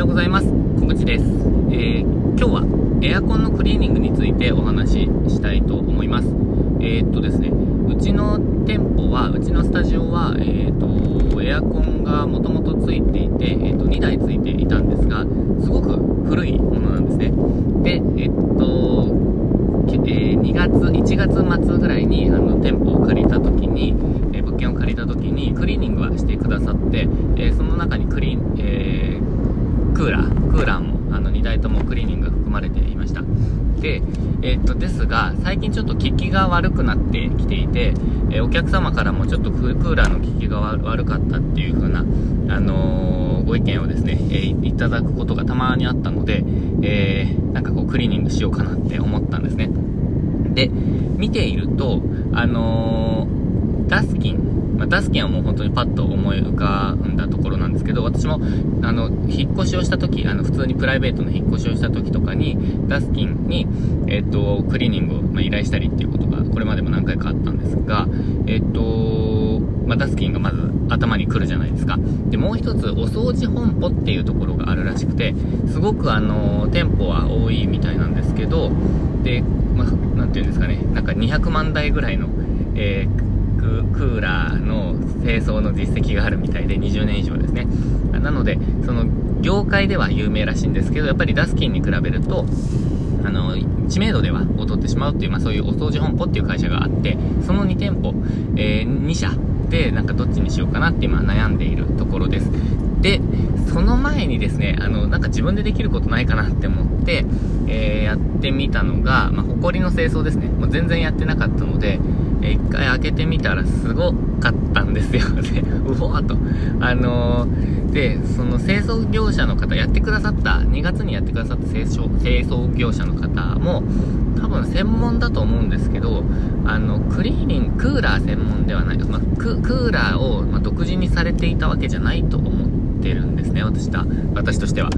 ようございます。小口です。えー、今日はエアコンのクリーニングについてお話ししたいと思います。えー、っとですね、うちの店舗は、うちのスタジオは、えー、っと、エアコンがもともとついていて、えっと、2台ついていたんですが、すごく古いものなんですね。で、えっと、え、2月、1月末ぐらいにあの店舗を借りた時に、え、物件を借りた時にクリーニングはしてくださって、え、その中にクリーン、えクーラー、クーラーもあの2台ともクリーニングが含まれていました。で、えっと、ですが、最近ちょっと効きが悪くなってきていて、えお客様からもちょっとクーラーの効きが悪かったっていう風な、あのご意見をですね、えいただくことがたまにあったので、えなんかこうクリーニングしようかなって思ったんですね。で、見ていると、あのー、ダスキンはもう本当にパッと思い浮かんだところなんですけど、私も、あの、引っ越しをした時、あの、普通にプライベートの引っ越しをした時とかに、ダスキンに、えっ、と、クリーニングを、まあ、依頼したりっていうことが、これまでも何回かあったんですが、えっ、と、まあ、ダスキンがまず頭に来るじゃないですか。で、もう一つ、お掃除本舗っていうところがあるらしくて、すごくあの、店舗は多いみたいなんですけど、で、まあ、なんていうんですかね、なんか200万台ぐらいの、えー、クーラーの清掃の実績があるみたいで、20年以上ですね。なので、その、業界では有名らしいんですけど、やっぱりダスキンに比べると、あの、知名度では劣ってしまうっていう、まあそういうお掃除本舗っていう会社があって、その2店舗、えー、2社で、なんかどっちにしようかなって今悩んでいるところです。で、その前にですね、あの、なんか自分でできることないかなって思って、えー、やってみたのが、まあ、埃の清掃ですね。もう全然やってなかったので、えー、一回開けてみたらすごかったんですよ。で、うわーと。あのー、で、その清掃業者の方、やってくださった、2月にやってくださった清掃清掃業者の方も、多分専門だと思うんですけど、あの、クリーニング、クーラー専門ではない、まあ、クーラーを、ま独自にされていたわけじゃないと思ってるんですね、私た、私としては。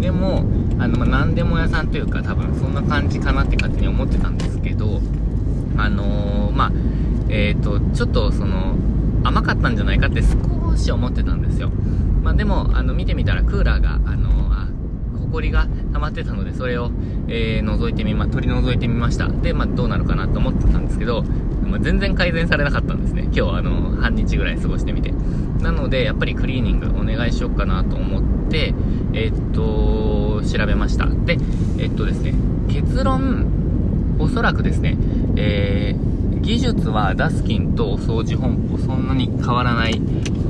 でも、あの、まあ、何でも屋さんというか、多分そんな感じかなって勝手に思ってたんですけど、あのー、まあ、えっ、ー、と、ちょっとその、甘かったんじゃないかって少し思ってたんですよ。まあ、でも、あの、見てみたらクーラーが、あのー、あ、埃が溜まってたので、それを、えー、覗いてみま、取り除いてみました。で、まあ、どうなるかなと思ってたんですけど、まあ、全然改善されなかったんですね。今日、あの、半日ぐらい過ごしてみて。なので、やっぱりクリーニングお願いしようかなと思って、えー、っと、調べました。で、えー、っとですね、結論、おそらくですね、えー、技術はダスキンとお掃除本舗そんなに変わらないっ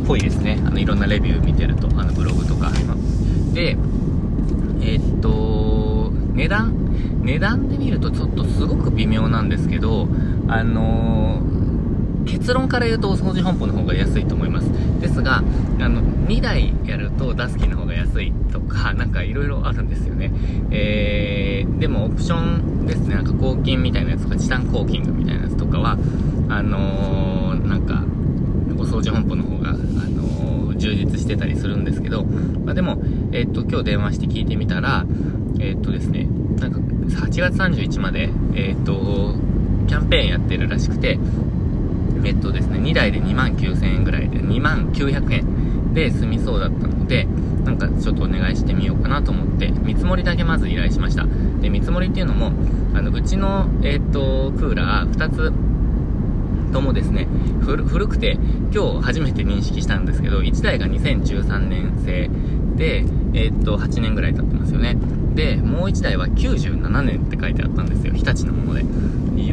ぽいですね。あの、いろんなレビュー見てると、あの、ブログとか。で、えー、っと、値段？値段で見るとちょっとすごく微妙なんですけど、あのー、結論から言うとお掃除本舗の方が安いと思います。ですが、あの、2台やるとダスキンの方が安いとか、なんか色々あるんですよね。えー、でもオプションですね、なんか抗菌みたいなやつとか、チタンコーキングみたいなやつとかは、あのー、なんか、お掃除本舗の方が、あのー、充実してたりするんですけど、まあ、でも、えっと、今日電話して聞いてみたら、えっとですね、なんか、8月31まで、えっと、キャンペーンやってるらしくて、えっとですね、2台で2万9000円ぐらいで、2万900円で済みそうだったので、なんかちょっとお願いしてみようかなと思って、見積もりだけまず依頼しました。で、見積もりっていうのも、あの、うちの、えっと、クーラー2つともですね、古くて、今日初めて認識したんですけど、1台が2013年製で、えっと、8年ぐらい経ってますよね。で、もう1台は97年って書いてあったんですよ。日立のもので。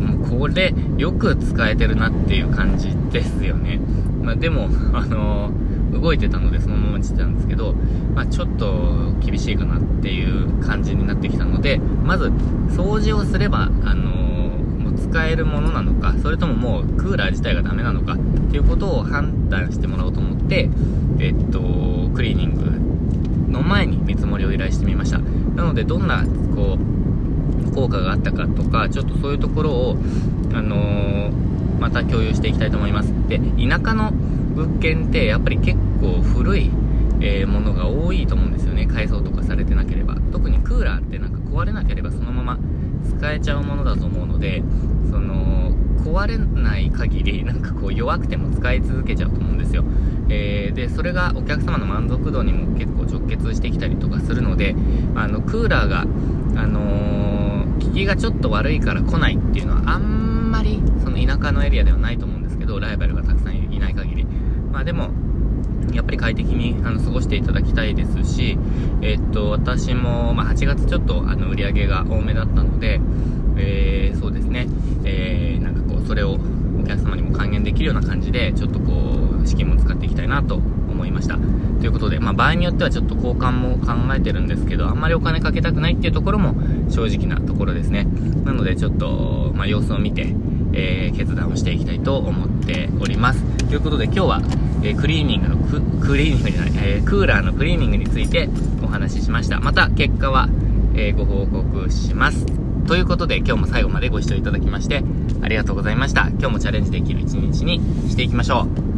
もうこれ、よく使えてるなっていう感じですよね。まあ、でも、あのー、動いてたのでそのまましてたんですけど、まあ、ちょっと厳しいかなっていう感じになってきたので、まず、掃除をすれば、あの、もう使えるものなのか、それとももうクーラー自体がダメなのかっていうことを判断してもらおうと思って、えっと、クリーニングの前に見積もりを依頼してみました。なので、どんな、こう、効果があったかとか、ちょっとそういうところを、あのー、また共有していきたいと思います。で、田舎の物件って、やっぱり結構古い、えー、ものが多いと思うんですよね。改装とかされてなければ。特にクーラーってなんか壊れなければそのまま使えちゃうものだと思うので、その、壊れない限り、なんかこう弱くても使い続けちゃうと思うんですよ。えー、で、それがお客様の満足度にも結構直結してきたりとかするので、あの、クーラーが、あのー、効きがちょっと悪いから来ないっていうのはあんまり、その田舎のエリアではないと思うんですけど、ライバルがたくさん。まあでも、やっぱり快適にあの過ごしていただきたいですし、えっと、私も、まあ、8月ちょっとあの売り上げが多めだったので、えー、そうですね、えー、なんかこう、それをお客様にも還元できるような感じで、ちょっとこう、資金も使っていきたいなと思いました。ということで、まあ、場合によってはちょっと交換も考えてるんですけど、あんまりお金かけたくないっていうところも正直なところですね。なので、ちょっと、まあ、様子を見て、えー、決断をしていきたいと思っております。ということで今日は、えー、クリーニングのク、クリーニングじゃない、えー、クーラーのクリーニングについてお話ししました。また結果は、えご報告します。ということで今日も最後までご視聴いただきましてありがとうございました。今日もチャレンジできる一日にしていきましょう。